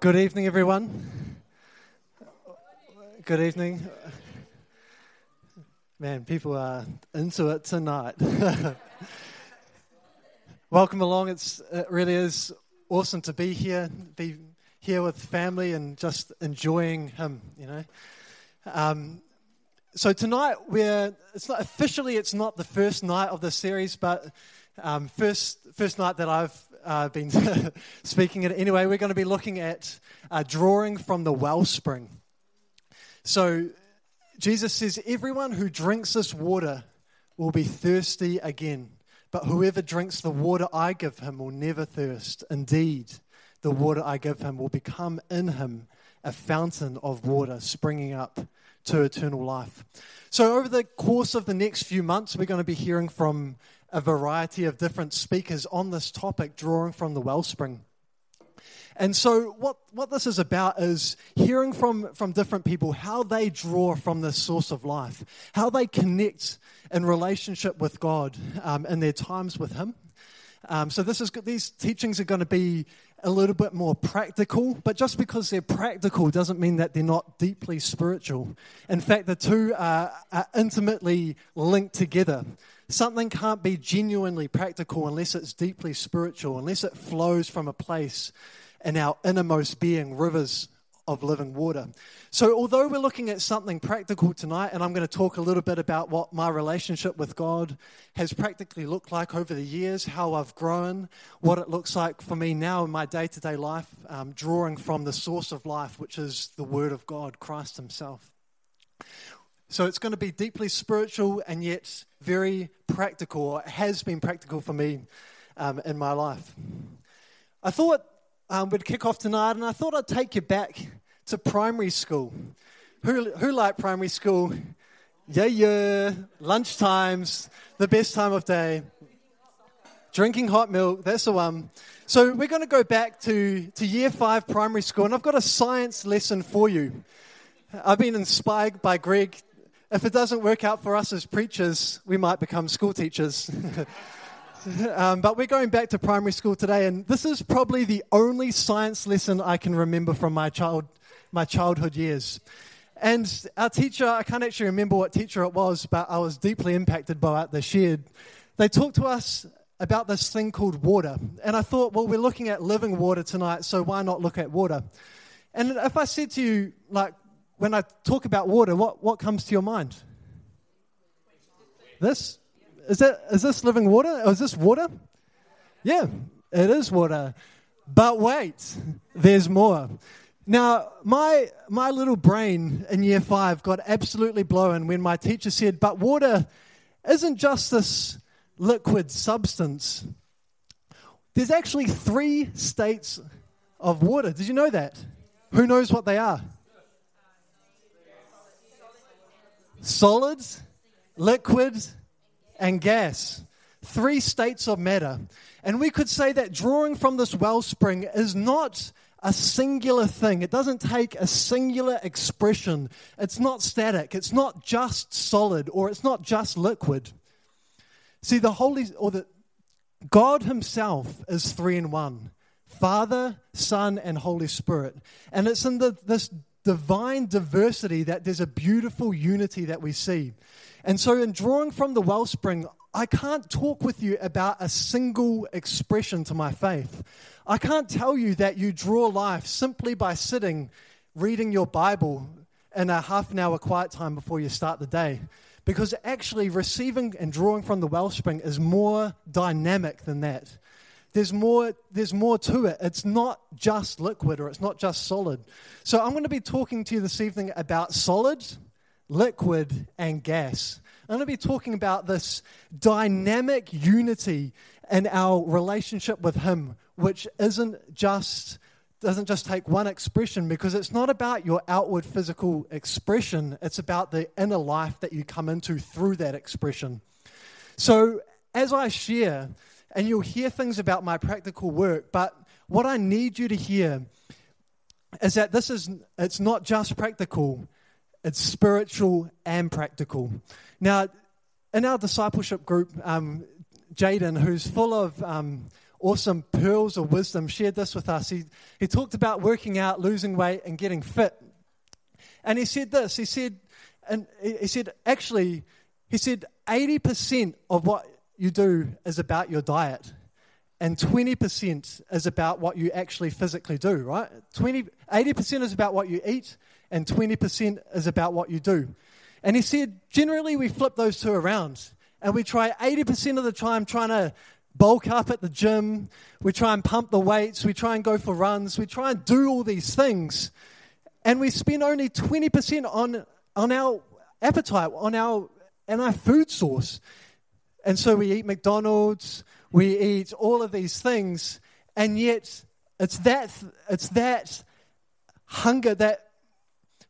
Good evening, everyone. Good evening. Man, people are into it tonight. Welcome along. It's, it really is awesome to be here, be here with family and just enjoying Him, you know. Um, so tonight, we're, it's not officially, it's not the first night of the series, but um, first, first night that I've uh, I've been speaking it. Anyway, we're going to be looking at uh, drawing from the wellspring. So, Jesus says, Everyone who drinks this water will be thirsty again, but whoever drinks the water I give him will never thirst. Indeed, the water I give him will become in him a fountain of water springing up to eternal life. So, over the course of the next few months, we're going to be hearing from a variety of different speakers on this topic, drawing from the wellspring. And so, what, what this is about is hearing from, from different people how they draw from this source of life, how they connect in relationship with God um, in their times with Him. Um, so, this is, these teachings are going to be a little bit more practical, but just because they're practical doesn't mean that they're not deeply spiritual. In fact, the two are, are intimately linked together. Something can't be genuinely practical unless it's deeply spiritual, unless it flows from a place in our innermost being, rivers of living water. So, although we're looking at something practical tonight, and I'm going to talk a little bit about what my relationship with God has practically looked like over the years, how I've grown, what it looks like for me now in my day to day life, um, drawing from the source of life, which is the Word of God, Christ Himself. So it's going to be deeply spiritual and yet very practical. It has been practical for me um, in my life. I thought um, we'd kick off tonight, and I thought I'd take you back to primary school. Who, who like primary school? Yeah, yeah. Lunch times, the best time of day. Drinking hot milk, that's the one. So we're going to go back to, to year five primary school, and I've got a science lesson for you. I've been inspired by Greg if it doesn't work out for us as preachers, we might become school teachers. um, but we're going back to primary school today, and this is probably the only science lesson I can remember from my, child, my childhood years. And our teacher, I can't actually remember what teacher it was, but I was deeply impacted by what they shared. They talked to us about this thing called water. And I thought, well, we're looking at living water tonight, so why not look at water? And if I said to you, like, when I talk about water, what, what comes to your mind? This? Is, that, is this living water? Or is this water? Yeah, it is water. But wait, there's more. Now, my, my little brain in year five got absolutely blown when my teacher said, But water isn't just this liquid substance. There's actually three states of water. Did you know that? Who knows what they are? Solids, liquid, and gas. Three states of matter. And we could say that drawing from this wellspring is not a singular thing. It doesn't take a singular expression. It's not static. It's not just solid or it's not just liquid. See, the Holy, or the, God Himself is three in one Father, Son, and Holy Spirit. And it's in the, this divine diversity that there's a beautiful unity that we see. And so, in drawing from the wellspring, I can't talk with you about a single expression to my faith. I can't tell you that you draw life simply by sitting, reading your Bible in a half an hour quiet time before you start the day. Because actually, receiving and drawing from the wellspring is more dynamic than that there's more, there's more to it. It's not just liquid or it's not just solid. So I'm going to be talking to you this evening about solid, liquid, and gas. I'm going to be talking about this dynamic unity in our relationship with Him, which isn't just doesn't just take one expression because it's not about your outward physical expression, it's about the inner life that you come into through that expression. So, as I share, and you'll hear things about my practical work, but what I need you to hear is that this is it's not just practical, it's spiritual and practical. Now, in our discipleship group, um, Jaden, who's full of um, awesome pearls of wisdom, shared this with us. He, he talked about working out, losing weight, and getting fit. And he said this he said, and he said, actually, he said, 80% of what you do is about your diet, and 20% is about what you actually physically do, right? 20, 80% is about what you eat, and 20% is about what you do. And he said, generally, we flip those two around, and we try 80% of the time trying to bulk up at the gym, we try and pump the weights, we try and go for runs, we try and do all these things, and we spend only 20% on, on our appetite, on our, and our food source. And so we eat McDonald's, we eat all of these things, and yet it's that, it's that hunger, that,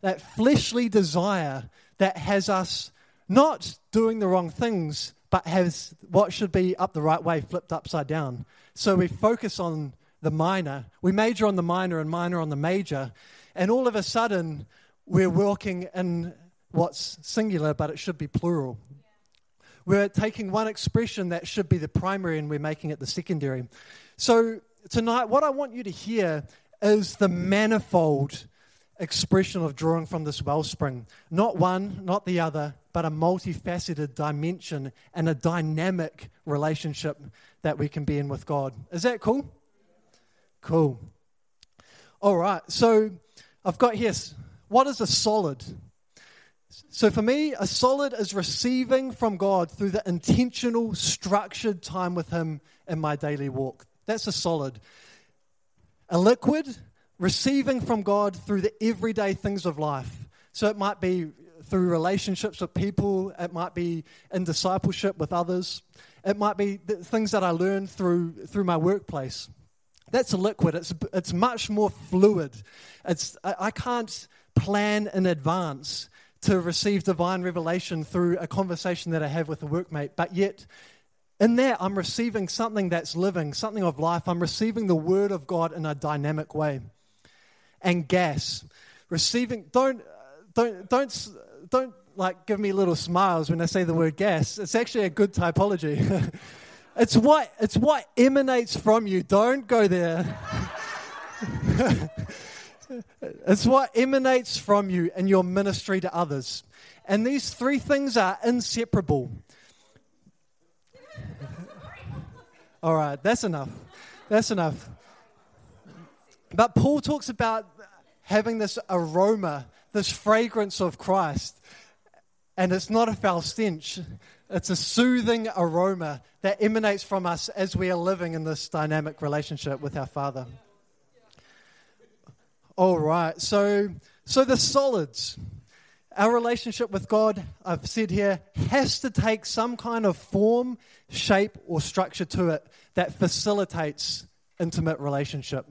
that fleshly desire that has us not doing the wrong things, but has what should be up the right way flipped upside down. So we focus on the minor, we major on the minor and minor on the major, and all of a sudden we're working in what's singular, but it should be plural. We're taking one expression that should be the primary and we're making it the secondary. So, tonight, what I want you to hear is the manifold expression of drawing from this wellspring. Not one, not the other, but a multifaceted dimension and a dynamic relationship that we can be in with God. Is that cool? Cool. All right, so I've got here what is a solid? So, for me, a solid is receiving from God through the intentional, structured time with Him in my daily walk. That's a solid. A liquid, receiving from God through the everyday things of life. So, it might be through relationships with people, it might be in discipleship with others, it might be things that I learn through, through my workplace. That's a liquid. It's, it's much more fluid. It's, I, I can't plan in advance to receive divine revelation through a conversation that I have with a workmate, but yet in that I'm receiving something that's living, something of life. I'm receiving the word of God in a dynamic way. And gas, receiving, don't, don't, don't, don't like give me little smiles when I say the word gas. It's actually a good typology. it's what, it's what emanates from you. Don't go there. It's what emanates from you in your ministry to others. And these three things are inseparable. All right, that's enough. That's enough. But Paul talks about having this aroma, this fragrance of Christ. And it's not a foul stench, it's a soothing aroma that emanates from us as we are living in this dynamic relationship with our Father. All right. So, so the solids, our relationship with God, I've said here, has to take some kind of form, shape, or structure to it that facilitates intimate relationship.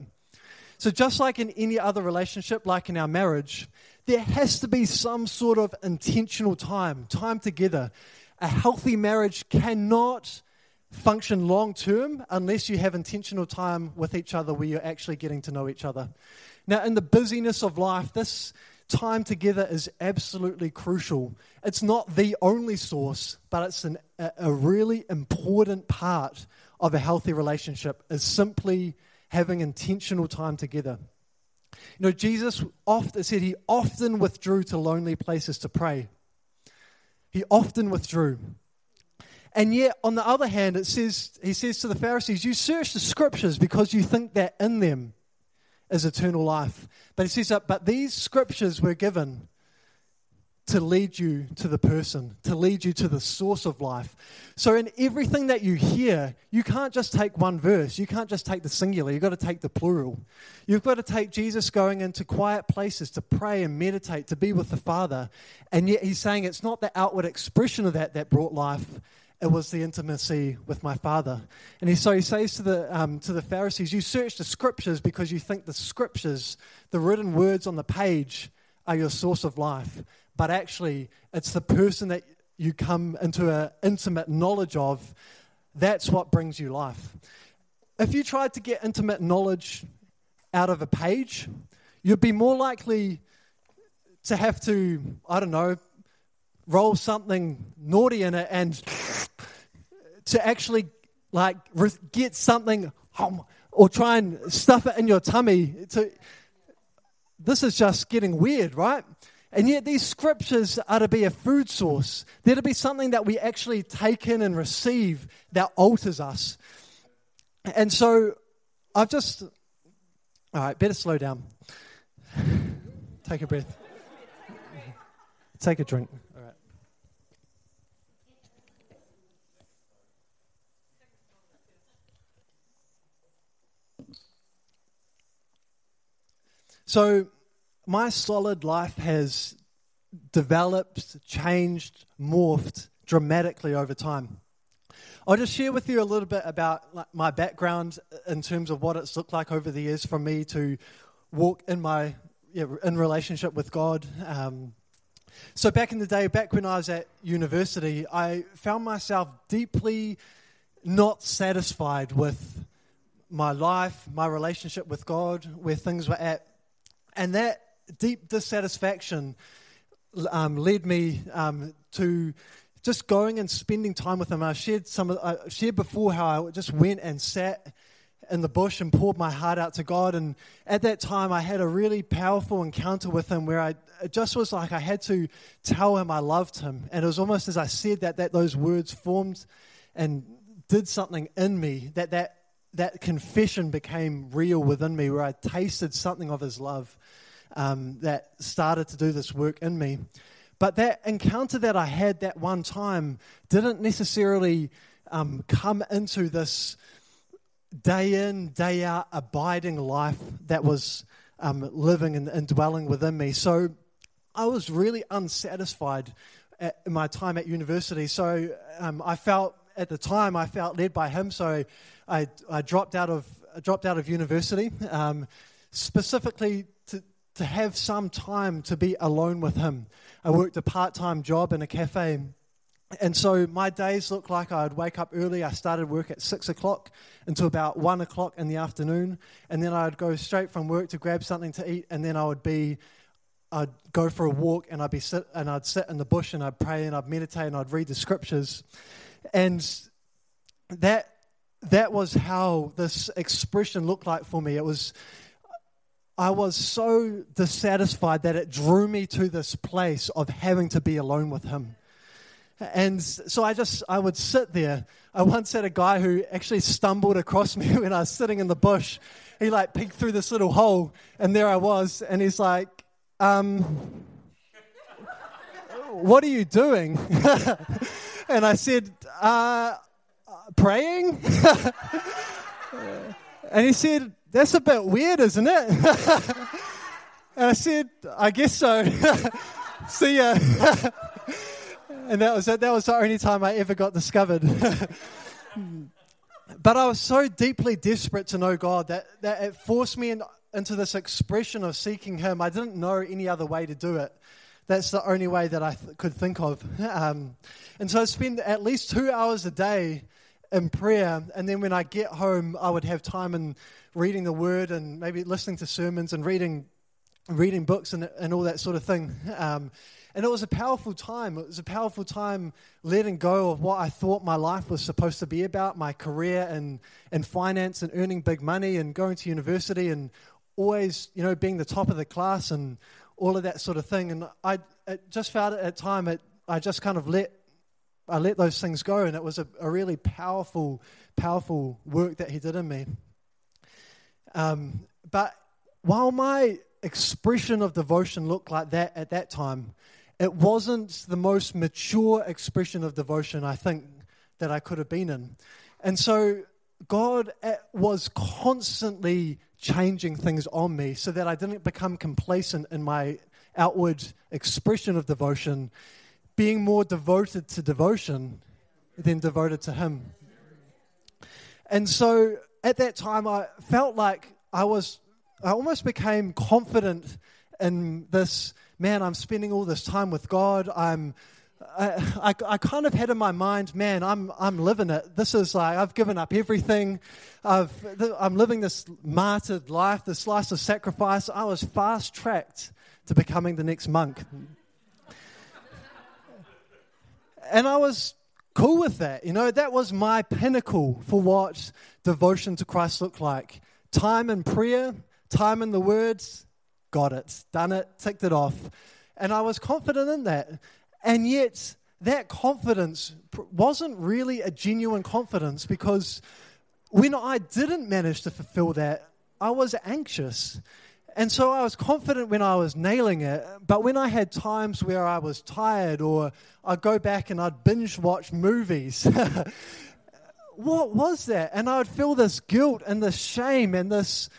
So, just like in any other relationship, like in our marriage, there has to be some sort of intentional time, time together. A healthy marriage cannot function long term unless you have intentional time with each other where you're actually getting to know each other. Now, in the busyness of life, this time together is absolutely crucial. It's not the only source, but it's an, a, really important part of a healthy relationship is simply having intentional time together. You know, Jesus often said he often withdrew to lonely places to pray. He often withdrew. And yet, on the other hand, it says, he says to the Pharisees, You search the scriptures because you think that in them is eternal life. But he says that, but these scriptures were given to lead you to the person, to lead you to the source of life. So, in everything that you hear, you can't just take one verse. You can't just take the singular. You've got to take the plural. You've got to take Jesus going into quiet places to pray and meditate, to be with the Father. And yet, he's saying it's not the outward expression of that that brought life, it was the intimacy with my Father. And he, so he says to the, um, to the Pharisees, You search the scriptures because you think the scriptures, the written words on the page, are your source of life. But actually, it's the person that you come into an intimate knowledge of that's what brings you life. If you tried to get intimate knowledge out of a page, you'd be more likely to have to, I don't know, roll something naughty in it and to actually like get something or try and stuff it in your tummy. To, this is just getting weird, right? And yet, these scriptures are to be a food source. They're to be something that we actually take in and receive that alters us. And so, I've just, all right, better slow down. Take a breath. Take a drink. So, my solid life has developed, changed, morphed dramatically over time. I'll just share with you a little bit about my background in terms of what it's looked like over the years for me to walk in my in relationship with God. Um, so back in the day, back when I was at university, I found myself deeply not satisfied with my life, my relationship with God, where things were at, and that deep dissatisfaction um, led me um, to just going and spending time with him. I shared some. I shared before how I just went and sat in the bush and poured my heart out to God. And at that time, I had a really powerful encounter with him where I it just was like I had to tell him I loved him. And it was almost as I said that that those words formed and did something in me that that that confession became real within me where I tasted something of his love um, that started to do this work in me. But that encounter that I had that one time didn't necessarily um, come into this day in, day out, abiding life that was um, living and, and, dwelling within me. So I was really unsatisfied at my time at university. So um, I felt at the time I felt led by him. So I, I dropped out of dropped out of university um, specifically to to have some time to be alone with him. I worked a part time job in a cafe. And so my days looked like I'd wake up early. I started work at six o'clock until about one o'clock in the afternoon. And then I'd go straight from work to grab something to eat. And then I would be, I'd go for a walk and I'd be sit, and I'd sit in the bush and I'd pray and I'd meditate and I'd read the scriptures. And that, that was how this expression looked like for me. It was, I was so dissatisfied that it drew me to this place of having to be alone with him. And so I just, I would sit there. I once had a guy who actually stumbled across me when I was sitting in the bush. He like peeked through this little hole, and there I was. And he's like, um, what are you doing? and I said, uh, praying. and he said, that's a bit weird, isn't it? and I said, I guess so. See ya. and that was it. That was the only time I ever got discovered. but I was so deeply desperate to know God that, that it forced me in, into this expression of seeking Him. I didn't know any other way to do it. That's the only way that I th- could think of. Um, and so I spend at least two hours a day in prayer. And then when I get home, I would have time in reading the Word and maybe listening to sermons and reading, reading books and, and all that sort of thing. Um, and it was a powerful time. It was a powerful time letting go of what I thought my life was supposed to be about my career and, and finance and earning big money and going to university and always, you know, being the top of the class and all of that sort of thing. And I just felt at time it, I just kind of let I let those things go, and it was a, a really powerful, powerful work that He did in me. Um, but while my expression of devotion looked like that at that time, it wasn't the most mature expression of devotion I think that I could have been in. And so God eh, was constantly changing things on me so that I didn't become complacent in my outward expression of devotion being more devoted to devotion than devoted to Him. And so at that time, I felt like I was, I almost became confident in this man, I'm spending all this time with God. I'm, I, I, I, kind of had in my mind, man, I'm, I'm living it. This is like, I've given up everything. I've, I'm living this martyred life, this life of sacrifice. I was fast tracked to becoming the next monk and I was cool with that. You know, that was my pinnacle for what devotion to Christ looked like. Time in prayer, time in the words, got it, done it, ticked it off. And I was confident in that. And yet, that confidence wasn't really a genuine confidence because when I didn't manage to fulfill that, I was anxious. And so I was confident when I was nailing it, but when I had times where I was tired or I'd go back and I'd binge watch movies, what was that? And I would feel this guilt and this shame and this,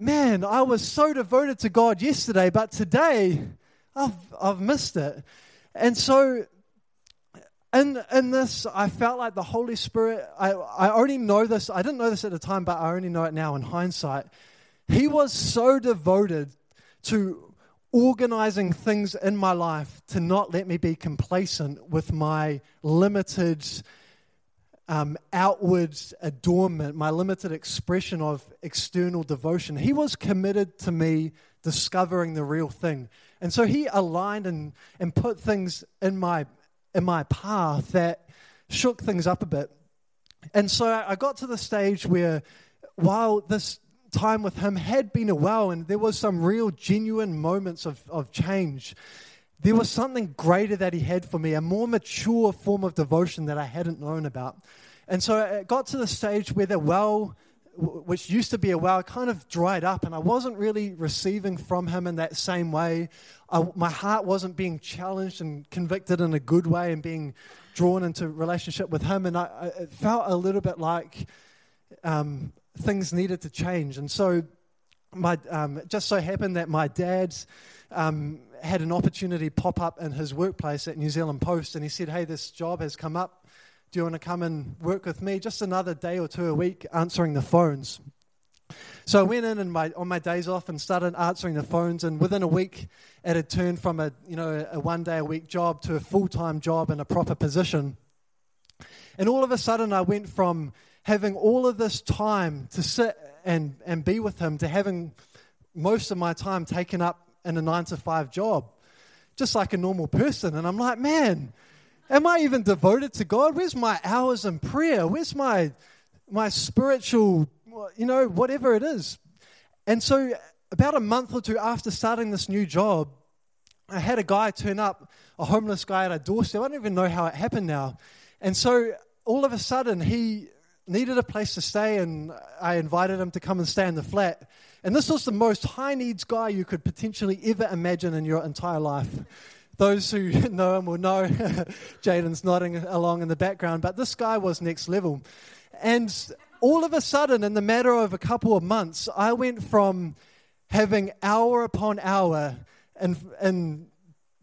man, I was so devoted to God yesterday, but today I've, I've missed it. And so in, in this, I felt like the Holy Spirit, I, I only know this, I didn't know this at the time, but I only know it now in hindsight. He was so devoted to organizing things in my life to not let me be complacent with my limited um, outward adornment, my limited expression of external devotion. He was committed to me discovering the real thing. And so he aligned and, and put things in my, in my path that shook things up a bit. And so I got to the stage where, while this time with him had been a well, and there was some real genuine moments of, of change, there was something greater that he had for me, a more mature form of devotion that I hadn't known about. And so it got to the stage where the well which used to be a well, kind of dried up, and I wasn't really receiving from him in that same way. I, my heart wasn't being challenged and convicted in a good way and being drawn into relationship with him, and I, I it felt a little bit like um, things needed to change. And so, my um, it just so happened that my dad um, had an opportunity pop up in his workplace at New Zealand Post, and he said, "Hey, this job has come up." Do you want to come and work with me? Just another day or two a week answering the phones. So I went in and my, on my days off and started answering the phones, and within a week, it had turned from a you know a one day a week job to a full time job in a proper position. And all of a sudden, I went from having all of this time to sit and, and be with him to having most of my time taken up in a nine to five job, just like a normal person. And I'm like, man, Am I even devoted to God? Where's my hours in prayer? Where's my my spiritual, you know, whatever it is? And so, about a month or two after starting this new job, I had a guy turn up, a homeless guy at our doorstep. I don't even know how it happened now. And so, all of a sudden, he needed a place to stay, and I invited him to come and stay in the flat. And this was the most high needs guy you could potentially ever imagine in your entire life. Those who know him will know Jaden's nodding along in the background, but this guy was next level. And all of a sudden, in the matter of a couple of months, I went from having hour upon hour and, and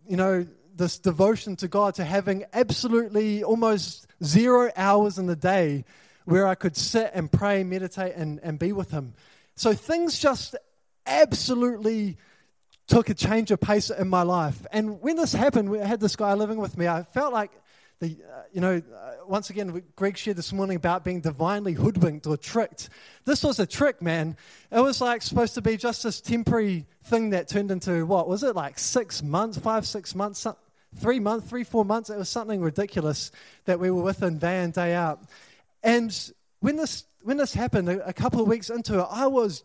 you know, this devotion to God to having absolutely almost zero hours in the day where I could sit and pray, meditate, and, and be with Him. So things just absolutely took a change of pace in my life. And when this happened, we had this guy living with me. I felt like the, uh, you know, uh, once again, Greg shared this morning about being divinely hoodwinked or tricked. This was a trick, man. It was like supposed to be just this temporary thing that turned into what was it like six months, five, six months, three months, three, four months. It was something ridiculous that we were with in day in, day out. And when this when this happened, a, a couple of weeks into it, I was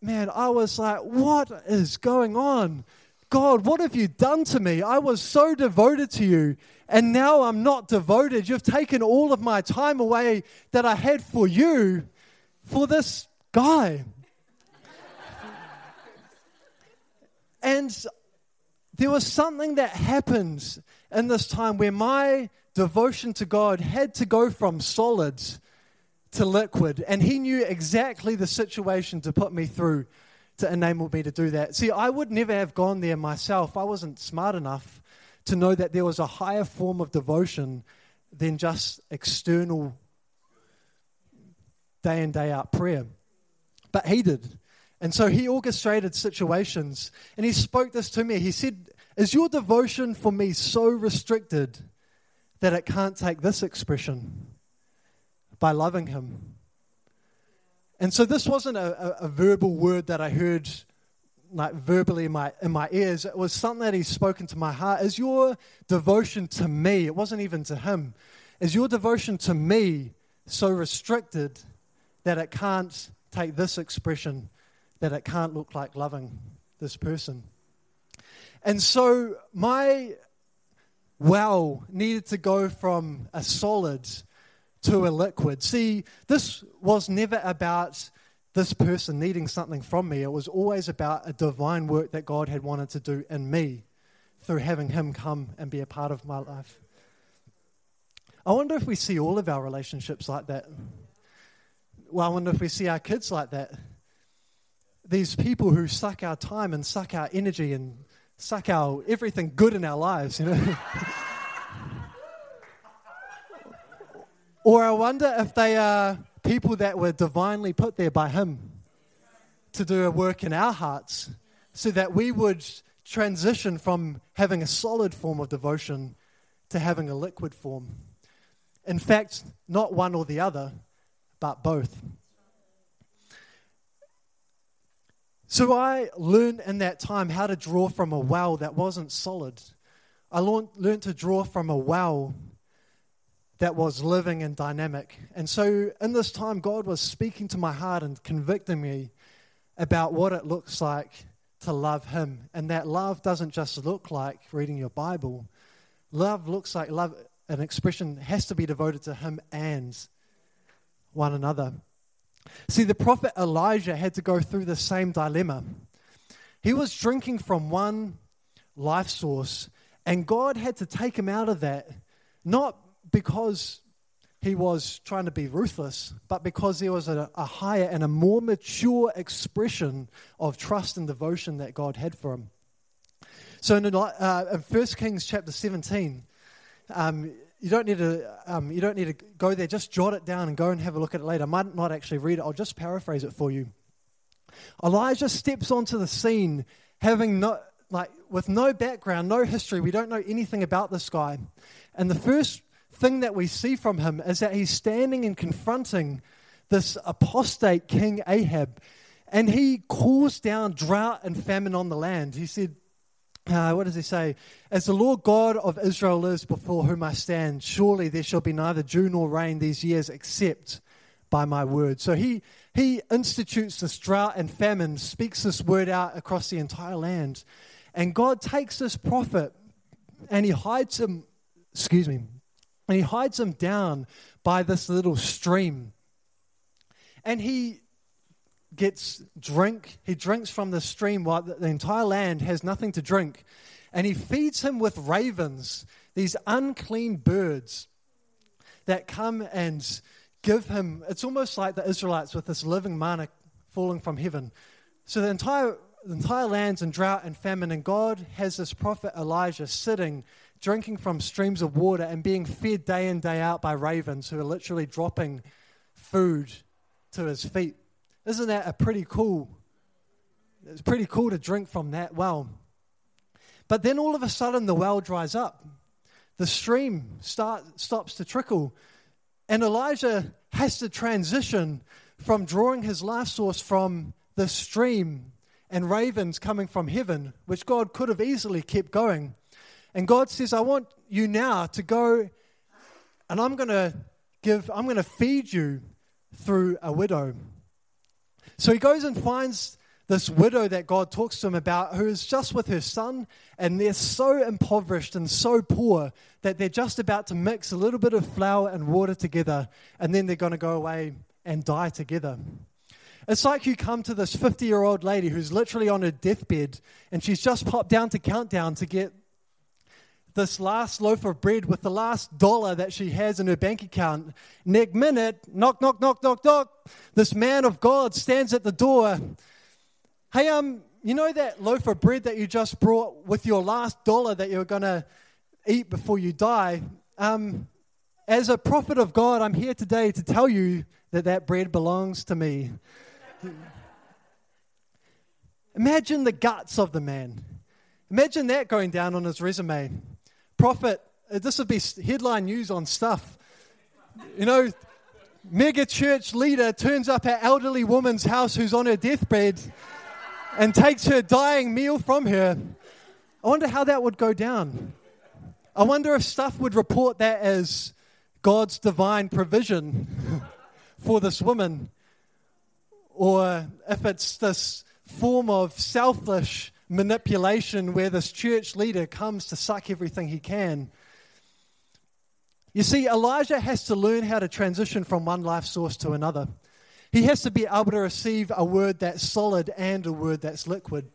man, I was like, what is going on? God, what have you done to me? I was so devoted to you, and now I'm not devoted. You've taken all of my time away that I had for you for this guy. and there was something that happened in this time where my devotion to God had to go from solids to liquid. And he knew exactly the situation to put me through to enable me to do that. See, I would never have gone there myself. I wasn't smart enough to know that there was a higher form of devotion than just external day in, day out prayer. But he did. And so he orchestrated situations and he spoke this to me. He said, Is your devotion for me so restricted that it can't take this expression? by loving him. And so this wasn't a, a, a verbal word that I heard like verbally in my in my ears. It was something that He's spoken to my heart. Is your devotion to me? It wasn't even to Him. Is your devotion to me so restricted that it can't take this expression, that it can't look like loving this person? And so my well needed to go from a solid to a liquid. See, this was never about this person needing something from me. It was always about a divine work that God had wanted to do in me through having Him come and be a part of my life. I wonder if we see all of our relationships like that. Well, I wonder if we see our kids like that. These people who suck our time and suck our energy and suck our everything good in our lives, you know. or I wonder if they are people that were divinely put there by Him to do a work in our hearts so that we would transition from having a solid form of devotion to having a liquid form. In fact, not one or the other, but both. So I learned in that time how to draw from a well that wasn't solid. I learned to draw from a well that was living and dynamic. And so in this time, God was speaking to my heart and convicting me about what it looks like to love Him. And that love doesn't just look like reading your Bible, love looks like love, an expression has to be devoted to Him and one another. See, the prophet Elijah had to go through the same dilemma. He was drinking from one life source, and God had to take him out of that, not because he was trying to be ruthless, but because there was a, a higher and a more mature expression of trust and devotion that God had for him. So in, uh, in 1 Kings chapter 17, um, you don't need to um, you don't need to go there. Just jot it down and go and have a look at it later. I might not actually read it. I'll just paraphrase it for you. Elijah steps onto the scene, having no like with no background, no history. We don't know anything about this guy, and the first thing that we see from him is that he's standing and confronting this apostate king Ahab, and he calls down drought and famine on the land. He said, uh, what does he say? As the Lord God of Israel lives before whom I stand, surely there shall be neither dew nor rain these years except by my word. So he, he institutes this drought and famine, speaks this word out across the entire land. And God takes this prophet and he hides him, excuse me, and he hides him down by this little stream. And he gets drink. He drinks from the stream while the entire land has nothing to drink. And he feeds him with ravens, these unclean birds that come and give him. It's almost like the Israelites with this living manna falling from heaven. So the entire, the entire land's in drought and famine, and God has this prophet Elijah sitting, drinking from streams of water and being fed day in, day out by ravens who are literally dropping food to his feet. Isn't that a pretty cool? It's pretty cool to drink from that well. But then all of a sudden the well dries up. The stream start, stops to trickle. And Elijah has to transition from drawing his life source from the stream and ravens coming from heaven, which God could have easily kept going. And God says, I want you now to go and I'm going to give, I'm going to feed you through a widow. So he goes and finds this widow that God talks to him about who is just with her son, and they're so impoverished and so poor that they're just about to mix a little bit of flour and water together, and then they're going to go away and die together. It's like you come to this 50 year old lady who's literally on her deathbed, and she's just popped down to Countdown to get this last loaf of bread with the last dollar that she has in her bank account. Next minute, knock, knock, knock, knock, knock, this man of God stands at the door. Hey, um, you know that loaf of bread that you just brought with your last dollar that you're going to eat before you die? Um, as a prophet of God, I'm here today to tell you that that bread belongs to me. Imagine the guts of the man. Imagine that going down on his resume prophet, uh, this would be headline news on stuff. You know, mega church leader turns up at elderly woman's house who's on her deathbed and takes her dying meal from her. I wonder how that would go down. I wonder if stuff would report that as God's divine provision for this woman, or if it's this form of selfish manipulation where this church leader comes to suck everything he can. You see, Elijah has to learn how to transition from one life source to another. He has to be able to receive a word that's solid and a word that's liquid.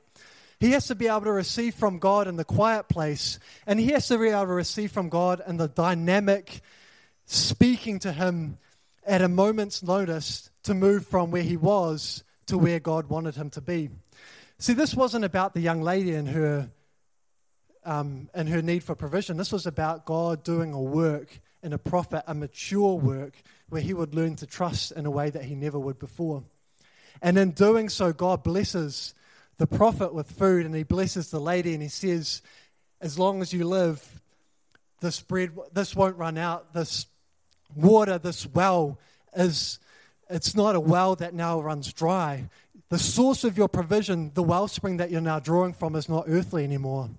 He has to be able to receive from God in the quiet place, and he has to be able to receive from God in the dynamic, speaking to him at a moment's notice to move from where he was to where God wanted him to be. See, this wasn't about the young lady and her, um, and her need for provision. This was about God doing a work in a prophet, a mature work, where he would learn to trust in a way that he never would before. And in doing so, God blesses the prophet with food and he blesses the lady and he says, As long as you live, this bread, this won't run out. This water, this well is, it's not a well that now runs dry. The source of your provision, the wellspring that you're now drawing from, is not earthly anymore.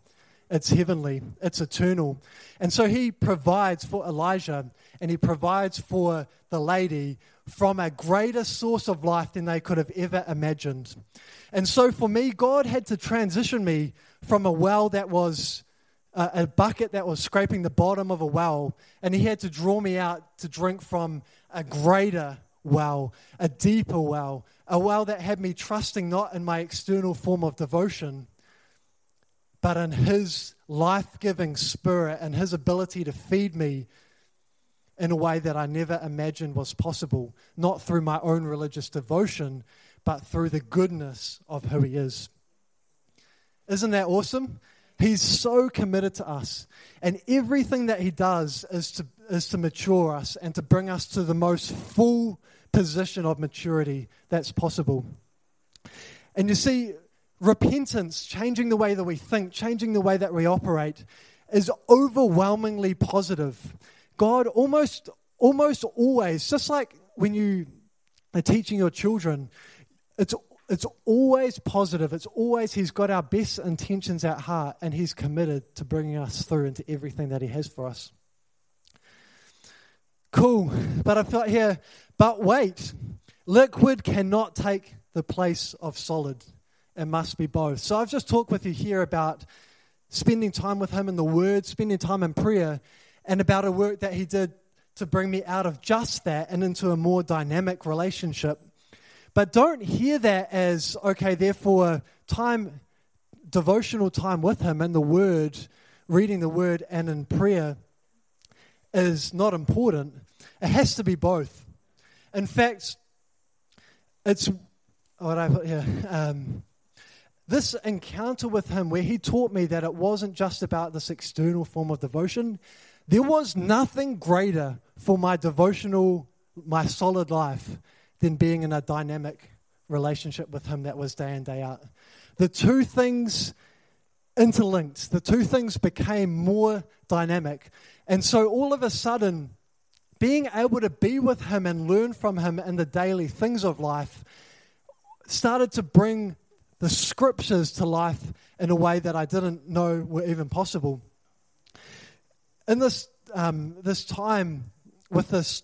It's heavenly, it's eternal. And so he provides for Elijah and he provides for the lady from a greater source of life than they could have ever imagined. And so for me, God had to transition me from a well that was a, a bucket that was scraping the bottom of a well, and he had to draw me out to drink from a greater well, a deeper well, a well that had me trusting not in my external form of devotion, but in His life giving spirit and His ability to feed me in a way that I never imagined was possible, not through my own religious devotion, but through the goodness of who He is. Isn't that awesome? He's so committed to us, and everything that He does is to, is to mature us and to bring us to the most full position of maturity that's possible. And you see, repentance, changing the way that we think, changing the way that we operate, is overwhelmingly positive. God almost, almost always, just like when you are teaching your children, it's it's always positive. It's always He's got our best intentions at heart and He's committed to bringing us through into everything that He has for us. Cool. But I felt here, but wait, liquid cannot take the place of solid. It must be both. So I've just talked with you here about spending time with Him in the Word, spending time in prayer, and about a work that He did to bring me out of just that and into a more dynamic relationship. But don't hear that as, okay, therefore, time, devotional time with Him and the Word, reading the Word and in prayer is not important. It has to be both. In fact, it's what I put here. Um, this encounter with him, where he taught me that it wasn't just about this external form of devotion, there was nothing greater for my devotional, my solid life than being in a dynamic relationship with him that was day in, day out. The two things interlinked, the two things became more dynamic. And so all of a sudden, being able to be with Him and learn from Him in the daily things of life started to bring the scriptures to life in a way that I didn't know were even possible. In this, um, this time with this,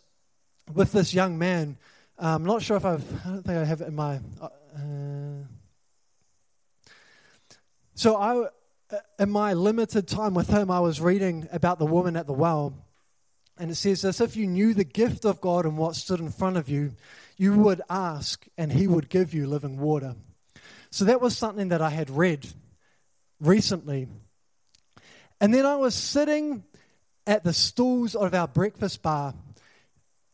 with this young man, I'm not sure if I've, I don't think I have it in my. Uh, so I, in my limited time with him, I was reading about the woman at the well and it says as if you knew the gift of God and what stood in front of you, you would ask and he would give you living water. So that was something that I had read recently. And then I was sitting at the stools of our breakfast bar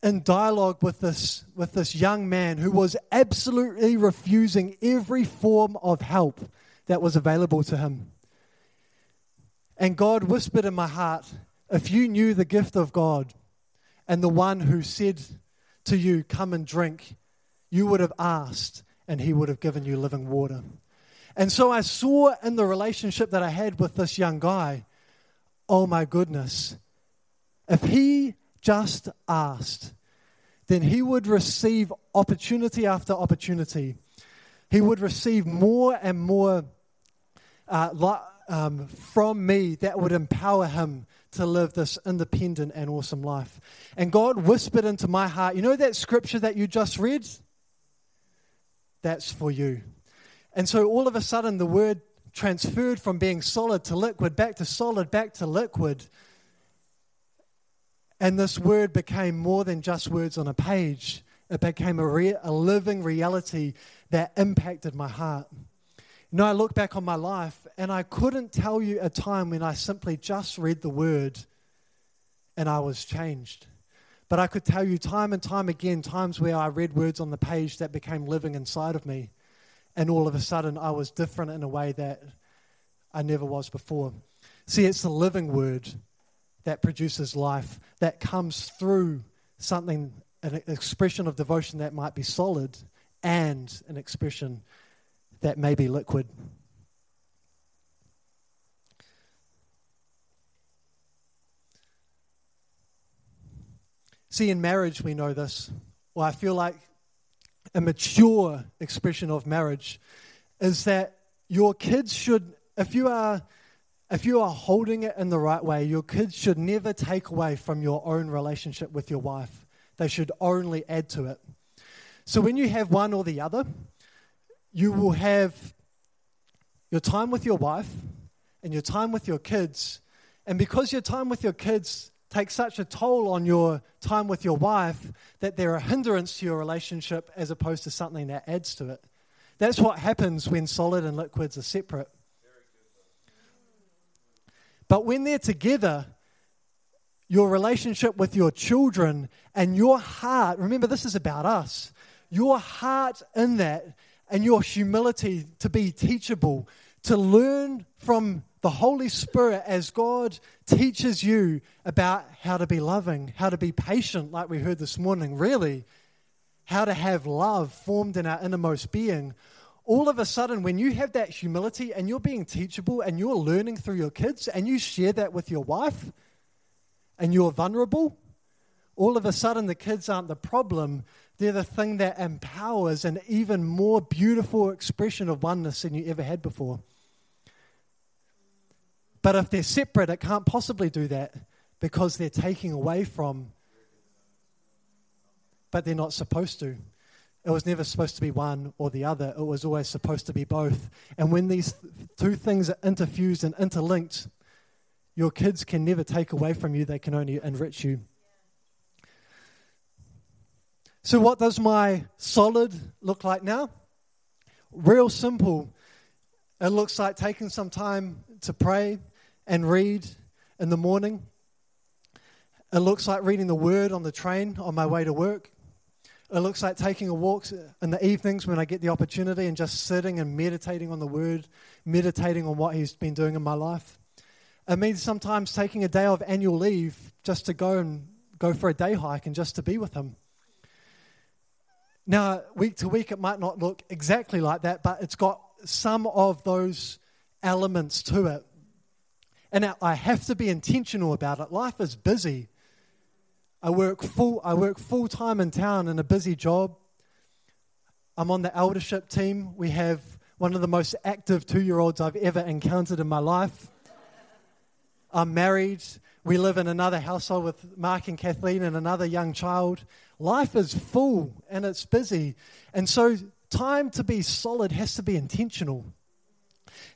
in dialogue with this, with this young man who was absolutely refusing every form of help that was available to him. And God whispered in my heart, if you knew the gift of God and the one who said to you, Come and drink, you would have asked and he would have given you living water. And so I saw in the relationship that I had with this young guy, oh my goodness, if he just asked, then he would receive opportunity after opportunity. he would receive more and more uh, um, from me that would empower him to live this independent and awesome life. And God whispered into my heart, you know that scripture that you just read? That's for you. And so all of a sudden, the word transferred from being solid to liquid, back to solid, back to liquid. And this word became more than just words on a page, it became a, re- a living reality that impacted my heart. You know, I look back on my life and I couldn't tell you a time when I simply just read the word and I was changed. But I could tell you time and time again times where I read words on the page that became living inside of me. And all of a sudden, I was different in a way that I never was before. See, it's the living word that produces life, that comes through something, an expression of devotion that might be solid and an expression that may be liquid. See, in marriage, we know this. Well, I feel like a mature expression of marriage is that your kids should, if you are if you are holding it in the right way, your kids should never take away from your own relationship with your wife. They should only add to it. So when you have one or the other, you will have your time with your wife and your time with your kids. And because your time with your kids takes such a toll on your time with your wife, that they're a hindrance to your relationship as opposed to something that adds to it. That's what happens when solid and liquids are separate. But when they're together, your relationship with your children and your heart, remember, this is about us, your heart in that and your humility to be teachable, to learn from the Holy Spirit as God teaches you about how to be loving, how to be patient, like we heard this morning, really, how to have love formed in our innermost being all of a sudden, when you have that humility and you're being teachable and you're learning through your kids and you share that with your wife and you're vulnerable, all of a sudden the kids aren't the problem. They're the thing that empowers an even more beautiful expression of oneness than you ever had before. But if they're separate, it can't possibly do that because they're taking away from, but they're not supposed to. It was never supposed to be one or the other. It was always supposed to be both. And when these two things are interfused and interlinked, your kids can never take away from you, they can only enrich you. So, what does my solid look like now? Real simple. It looks like taking some time to pray and read in the morning. It looks like reading the word on the train on my way to work. It looks like taking a walk in the evenings when I get the opportunity and just sitting and meditating on the Word, meditating on what He's been doing in my life. It means sometimes taking a day of annual leave just to go and go for a day hike and just to be with Him. Now, week to week, it might not look exactly like that, but it's got some of those elements to it. And I have to be intentional about it. Life is busy. I work full I work full time in town in a busy job. I'm on the eldership team. We have one of the most active two year olds I've ever encountered in my life. I'm married. We live in another household with Mark and Kathleen and another young child. Life is full and it's busy. And so, time to be solid has to be intentional.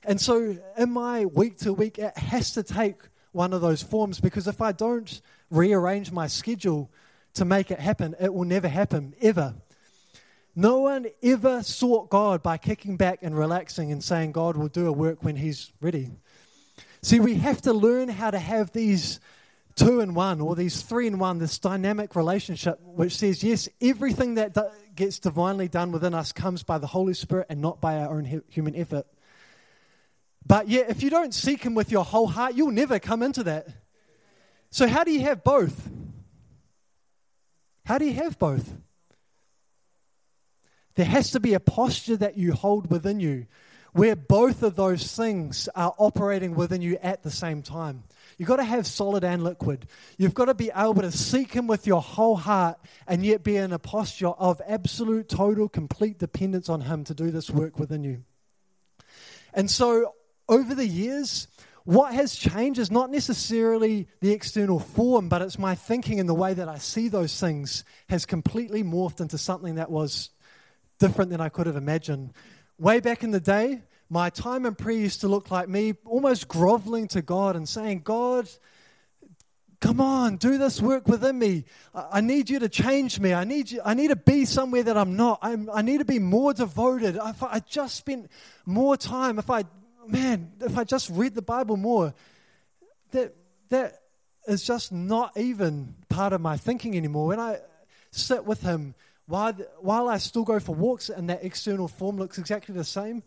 And so, in my week to week, it has to take one of those forms because if I don't rearrange my schedule to make it happen, it will never happen, ever. No one ever sought God by kicking back and relaxing and saying God will do a work when He's ready. See, we have to learn how to have these two in one or these three in one, this dynamic relationship which says, yes, everything that gets divinely done within us comes by the Holy Spirit and not by our own human effort. But yet, if you don't seek Him with your whole heart, you'll never come into that. So, how do you have both? How do you have both? There has to be a posture that you hold within you where both of those things are operating within you at the same time. You've got to have solid and liquid. You've got to be able to seek Him with your whole heart and yet be in a posture of absolute, total, complete dependence on Him to do this work within you. And so, over the years, what has changed is not necessarily the external form, but it's my thinking and the way that I see those things has completely morphed into something that was different than I could have imagined. Way back in the day, my time in prayer used to look like me almost groveling to God and saying, God, come on, do this work within me. I need you to change me. I need you, I need to be somewhere that I'm not. I'm, i need to be more devoted. If I just spent more time, if I man, if I just read the Bible more, that that is just not even part of my thinking anymore. When I sit with Him, while while I still go for walks and that external form looks exactly the same,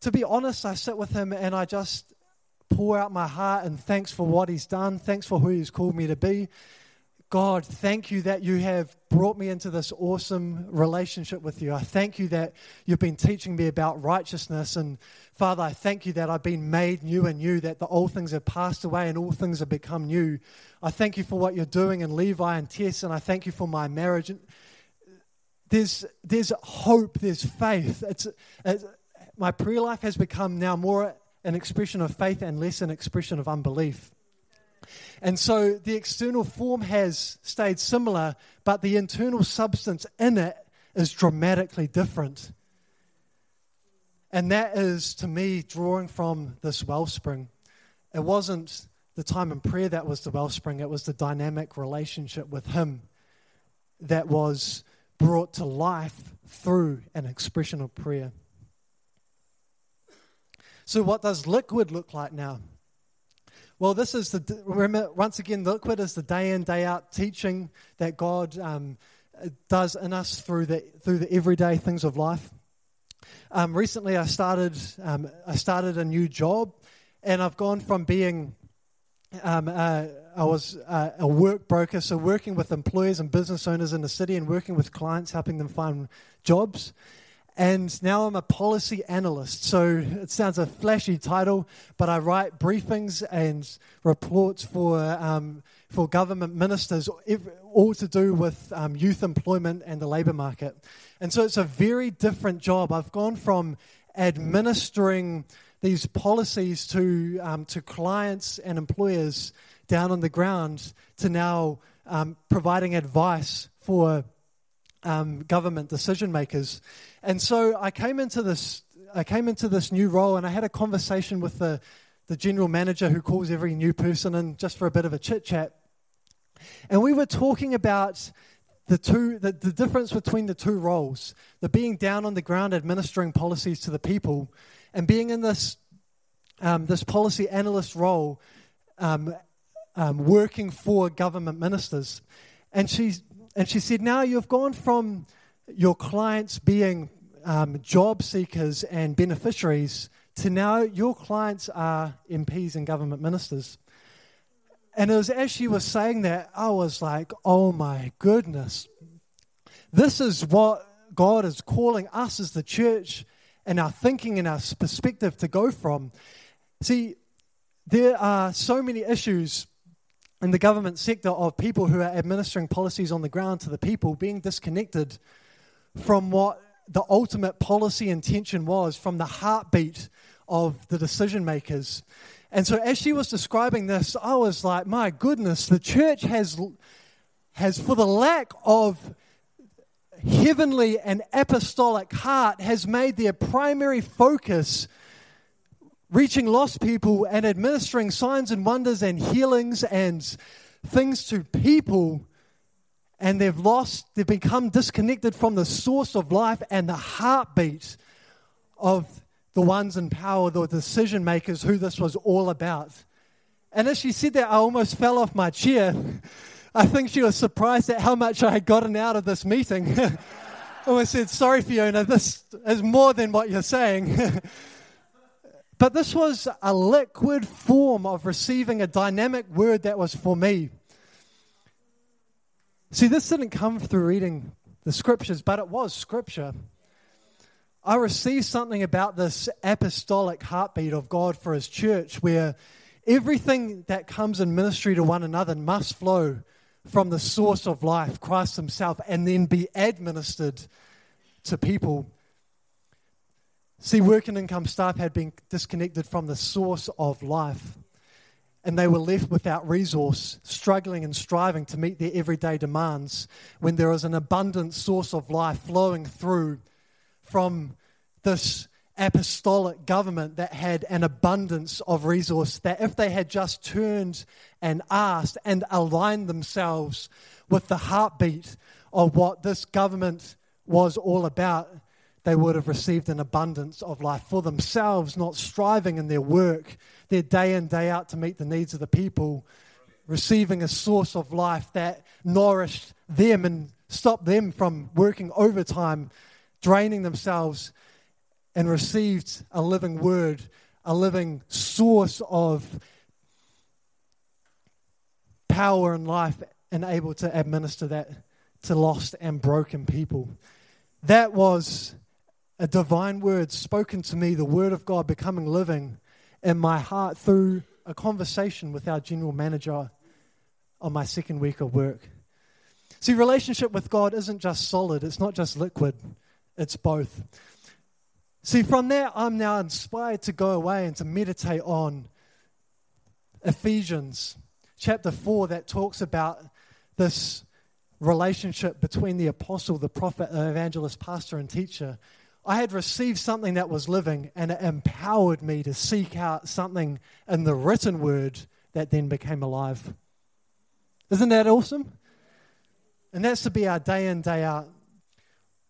to be honest, I sit with Him and I just pour out my heart and thanks for what He's done, thanks for who He's called me to be. God, thank you that you have brought me into this awesome relationship with you. I thank you that you've been teaching me about righteousness. And Father, I thank you that I've been made new and new, that the old things have passed away and all things have become new. I thank you for what you're doing in Levi and Tess, and I thank you for my marriage. There's, there's hope, there's faith. It's, it's, my prayer life has become now more an expression of faith and less an expression of unbelief. And so the external form has stayed similar, but the internal substance in it is dramatically different. And that is, to me, drawing from this wellspring. It wasn't the time in prayer that was the wellspring, it was the dynamic relationship with Him that was brought to life through an expression of prayer. So, what does liquid look like now? Well, this is the, once again, liquid is the day in, day out teaching that God um, does in us through the, through the everyday things of life. Um, recently, I started, um, I started a new job, and I've gone from being um, uh, I was uh, a work broker, so working with employers and business owners in the city and working with clients, helping them find jobs and now I'm a policy analyst. So it sounds a flashy title, but I write briefings and reports for um, for government ministers, all to do with um, youth employment and the labour market. And so it's a very different job. I've gone from administering these policies to um, to clients and employers down on the ground to now um, providing advice for um, government decision makers. And so I came into this, I came into this new role, and I had a conversation with the, the general manager who calls every new person in just for a bit of a chit chat. And we were talking about the two the, the difference between the two roles the being down on the ground administering policies to the people and being in this um, this policy analyst role um, um, working for government ministers and she and she said now you've gone from your clients being um, job seekers and beneficiaries to now your clients are MPs and government ministers. And it was as she was saying that, I was like, oh my goodness. This is what God is calling us as the church and our thinking and our perspective to go from. See, there are so many issues in the government sector of people who are administering policies on the ground to the people being disconnected from what the ultimate policy intention was, from the heartbeat of the decision makers. And so, as she was describing this, I was like, my goodness, the church has, has for the lack of heavenly and apostolic heart, has made their primary focus reaching lost people and administering signs and wonders and healings and things to people and they've lost, they've become disconnected from the source of life and the heartbeat of the ones in power, the decision makers, who this was all about. And as she said that, I almost fell off my chair. I think she was surprised at how much I had gotten out of this meeting. I said, Sorry, Fiona, this is more than what you're saying. but this was a liquid form of receiving a dynamic word that was for me. See, this didn't come through reading the scriptures, but it was scripture. I received something about this apostolic heartbeat of God for His church where everything that comes in ministry to one another must flow from the source of life, Christ Himself, and then be administered to people. See, Work and Income staff had been disconnected from the source of life, and they were left without resource, struggling and striving to meet their everyday demands when there was an abundant source of life flowing through from this apostolic government that had an abundance of resource that if they had just turned and asked and aligned themselves with the heartbeat of what this government was all about, they would have received an abundance of life for themselves, not striving in their work, their day in, day out to meet the needs of the people, receiving a source of life that nourished them and stopped them from working overtime, draining themselves and received a living word, a living source of power and life, and able to administer that to lost and broken people. That was a divine word spoken to me, the word of God becoming living in my heart through a conversation with our general manager on my second week of work. See, relationship with God isn't just solid, it's not just liquid, it's both. See, from there, I'm now inspired to go away and to meditate on Ephesians chapter 4 that talks about this relationship between the apostle, the prophet, the evangelist, pastor, and teacher. I had received something that was living, and it empowered me to seek out something in the written word that then became alive. Isn't that awesome? And that's to be our day in, day out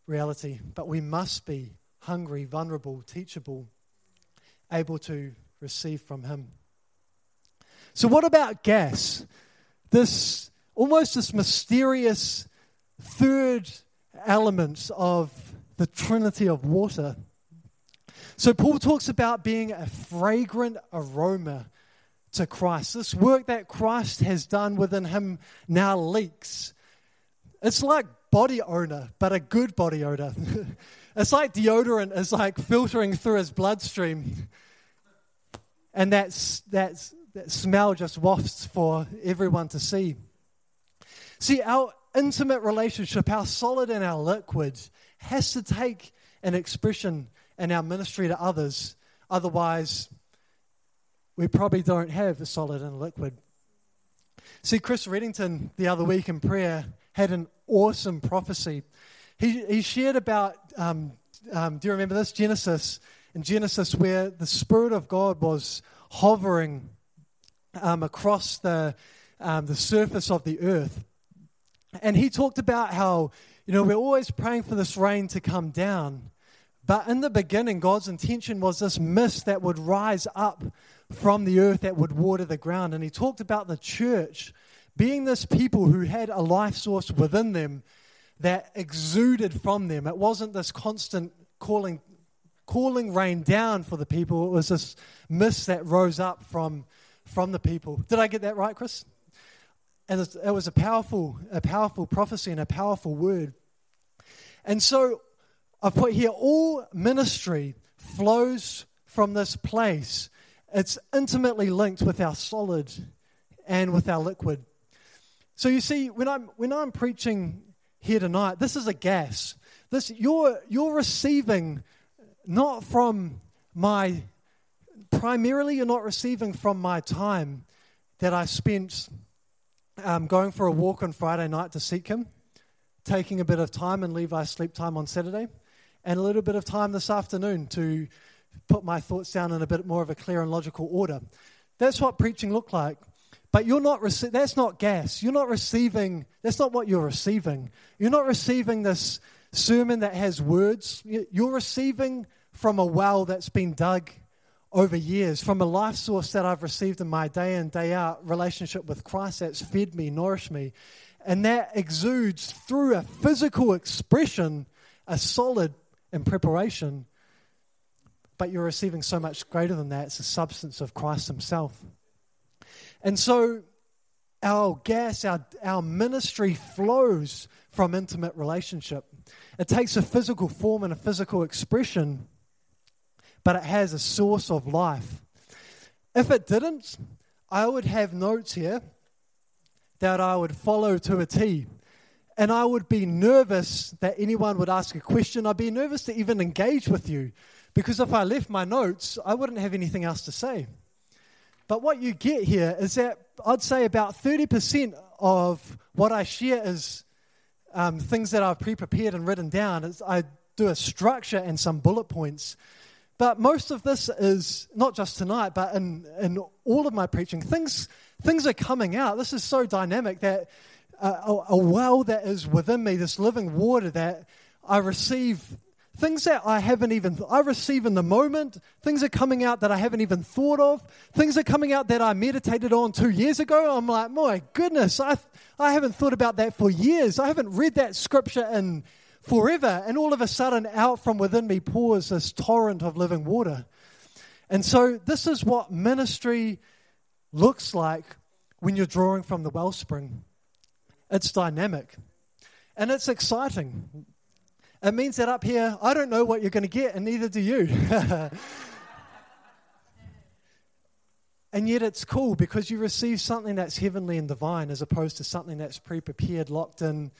reality. But we must be hungry, vulnerable, teachable, able to receive from Him. So, what about gas? This almost this mysterious third element of the Trinity of water. So, Paul talks about being a fragrant aroma to Christ. This work that Christ has done within him now leaks. It's like body odor, but a good body odor. It's like deodorant is like filtering through his bloodstream. And that's, that's, that smell just wafts for everyone to see. See, our intimate relationship, how solid and our liquid, has to take an expression in our ministry to others. Otherwise, we probably don't have a solid and liquid. See, Chris Reddington the other week in prayer had an awesome prophecy he, he shared about, um, um, do you remember this? Genesis. In Genesis, where the Spirit of God was hovering um, across the, um, the surface of the earth. And he talked about how, you know, we're always praying for this rain to come down. But in the beginning, God's intention was this mist that would rise up from the earth that would water the ground. And he talked about the church being this people who had a life source within them that exuded from them. It wasn't this constant calling, calling rain down for the people, it was this mist that rose up from, from the people. Did I get that right, Chris? And it was a powerful, a powerful prophecy and a powerful word. And so I've put here all ministry flows from this place. It's intimately linked with our solid and with our liquid. So you see, when I'm when I'm preaching here tonight. This is a gas. This you're you're receiving not from my primarily you're not receiving from my time that I spent um, going for a walk on Friday night to seek Him, taking a bit of time and Levi's sleep time on Saturday, and a little bit of time this afternoon to put my thoughts down in a bit more of a clear and logical order. That's what preaching looked like. But you're not rece- that's not gas. You're not receiving, that's not what you're receiving. You're not receiving this sermon that has words. You're receiving from a well that's been dug over years, from a life source that I've received in my day in, day out relationship with Christ that's fed me, nourished me. And that exudes through a physical expression, a solid in preparation. But you're receiving so much greater than that. It's the substance of Christ Himself. And so our gas, our, our ministry flows from intimate relationship. It takes a physical form and a physical expression, but it has a source of life. If it didn't, I would have notes here that I would follow to a T. And I would be nervous that anyone would ask a question. I'd be nervous to even engage with you because if I left my notes, I wouldn't have anything else to say. But what you get here is that I'd say about 30% of what I share is um, things that I've pre prepared and written down. Is I do a structure and some bullet points. But most of this is not just tonight, but in, in all of my preaching. Things, things are coming out. This is so dynamic that uh, a, a well that is within me, this living water that I receive things that I haven't even I receive in the moment, things are coming out that I haven't even thought of, things are coming out that I meditated on 2 years ago. I'm like, "My goodness, I I haven't thought about that for years. I haven't read that scripture in forever." And all of a sudden out from within me pours this torrent of living water. And so this is what ministry looks like when you're drawing from the wellspring. It's dynamic and it's exciting. It means that up here, I don't know what you're going to get, and neither do you. and yet it's cool because you receive something that's heavenly and divine as opposed to something that's pre prepared, locked in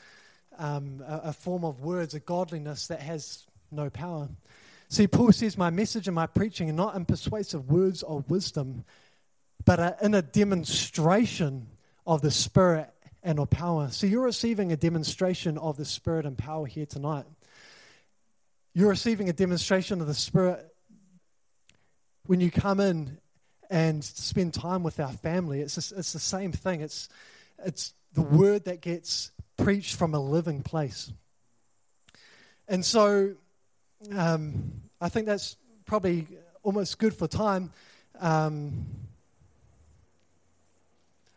um, a, a form of words, a godliness that has no power. See, Paul says, My message and my preaching are not in persuasive words of wisdom, but in a demonstration of the Spirit and of power. So you're receiving a demonstration of the Spirit and power here tonight. You're receiving a demonstration of the Spirit when you come in and spend time with our family. It's, just, it's the same thing. It's, it's the word that gets preached from a living place. And so um, I think that's probably almost good for time. Um,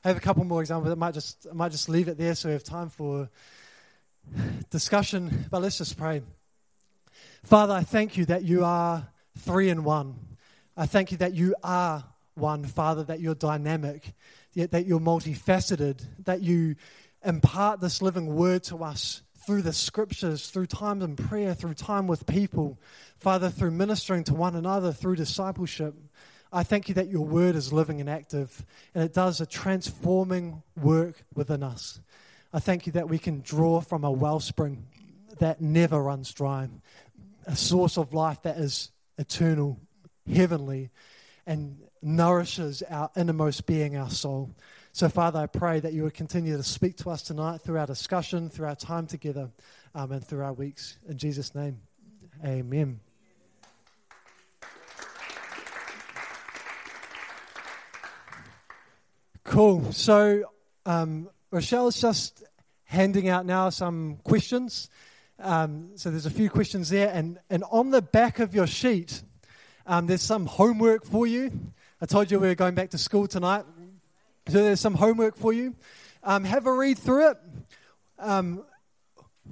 I have a couple more examples. I might just I might just leave it there so we have time for discussion. But let's just pray. Father, I thank you that you are three in one. I thank you that you are one, Father, that you're dynamic, yet that you're multifaceted, that you impart this living word to us through the scriptures, through time in prayer, through time with people, Father, through ministering to one another, through discipleship. I thank you that your word is living and active, and it does a transforming work within us. I thank you that we can draw from a wellspring that never runs dry, a source of life that is eternal, heavenly, and nourishes our innermost being, our soul. So, Father, I pray that you would continue to speak to us tonight through our discussion, through our time together, um, and through our weeks. In Jesus' name, amen. Cool. So um, Rochelle's just handing out now some questions. Um, so there's a few questions there, and, and on the back of your sheet, um, there's some homework for you. I told you we were going back to school tonight, so there's some homework for you. Um, have a read through it. Um,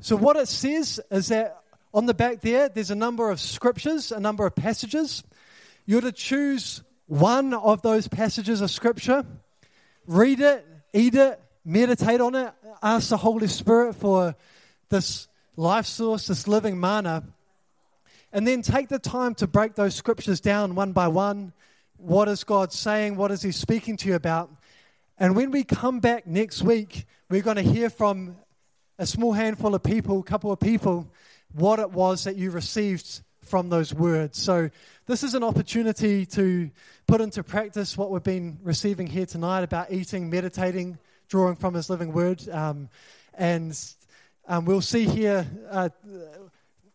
so what it says is that on the back there, there's a number of scriptures, a number of passages. You're to choose one of those passages of scripture read it, eat it, meditate on it, ask the Holy Spirit for this life source, this living manna, and then take the time to break those scriptures down one by one. What is God saying? What is He speaking to you about? And when we come back next week, we're going to hear from a small handful of people, a couple of people, what it was that you received from those words. So, this is an opportunity to put into practice what we've been receiving here tonight about eating, meditating, drawing from His living word. Um, and um, we'll see here uh,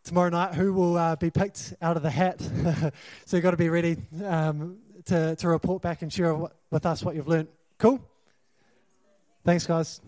tomorrow night who will uh, be picked out of the hat. so, you've got to be ready um, to, to report back and share with us what you've learned. Cool? Thanks, guys.